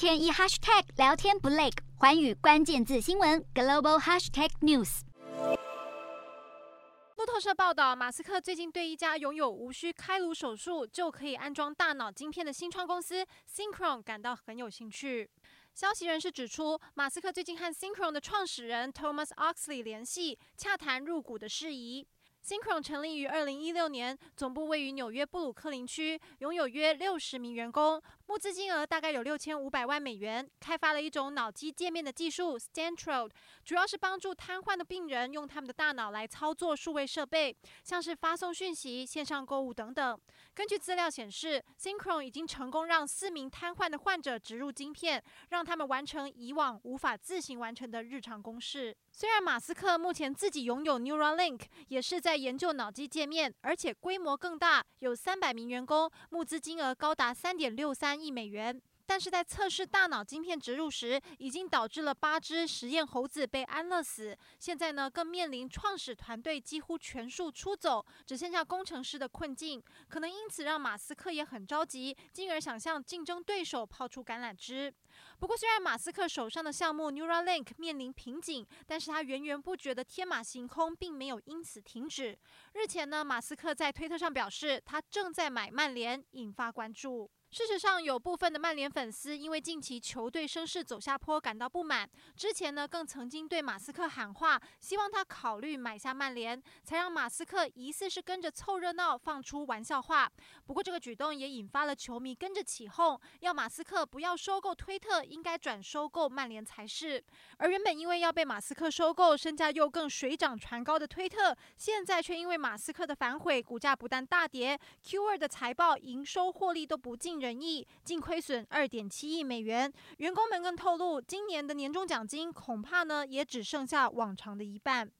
天一 hashtag 聊天不累，环宇关键字新闻 global hashtag news。路透社报道，马斯克最近对一家拥有无需开颅手术就可以安装大脑晶片的新创公司 Synchron 感到很有兴趣。消息人士指出，马斯克最近和 Synchron 的创始人 Thomas Oxley 联系，洽谈入股的事宜。Synchron 成立于二零一六年，总部位于纽约布鲁克林区，拥有约六十名员工，募资金额大概有六千五百万美元，开发了一种脑机界面的技术 Stentrode，主要是帮助瘫痪的病人用他们的大脑来操作数位设备，像是发送讯息、线上购物等等。根据资料显示，Synchron 已经成功让四名瘫痪的患者植入晶片，让他们完成以往无法自行完成的日常公事。虽然马斯克目前自己拥有 Neuralink，也是在在研究脑机界面，而且规模更大，有三百名员工，募资金额高达三点六三亿美元。但是在测试大脑晶片植入时，已经导致了八只实验猴子被安乐死。现在呢，更面临创始团队几乎全数出走，只剩下工程师的困境。可能因此让马斯克也很着急，进而想向竞争对手抛出橄榄枝。不过，虽然马斯克手上的项目 Neuralink 面临瓶颈，但是他源源不绝的天马行空并没有因此停止。日前呢，马斯克在推特上表示，他正在买曼联，引发关注。事实上，有部分的曼联粉丝因为近期球队声势走下坡感到不满。之前呢，更曾经对马斯克喊话，希望他考虑买下曼联，才让马斯克疑似是跟着凑热闹，放出玩笑话。不过，这个举动也引发了球迷跟着起哄，要马斯克不要收购推特，应该转收购曼联才是。而原本因为要被马斯克收购，身价又更水涨船高的推特，现在却因为马斯克的反悔，股价不但大跌，Q2 的财报营收获利都不尽人意，净亏损二点七亿美元。员工们更透露，今年的年终奖金恐怕呢也只剩下往常的一半。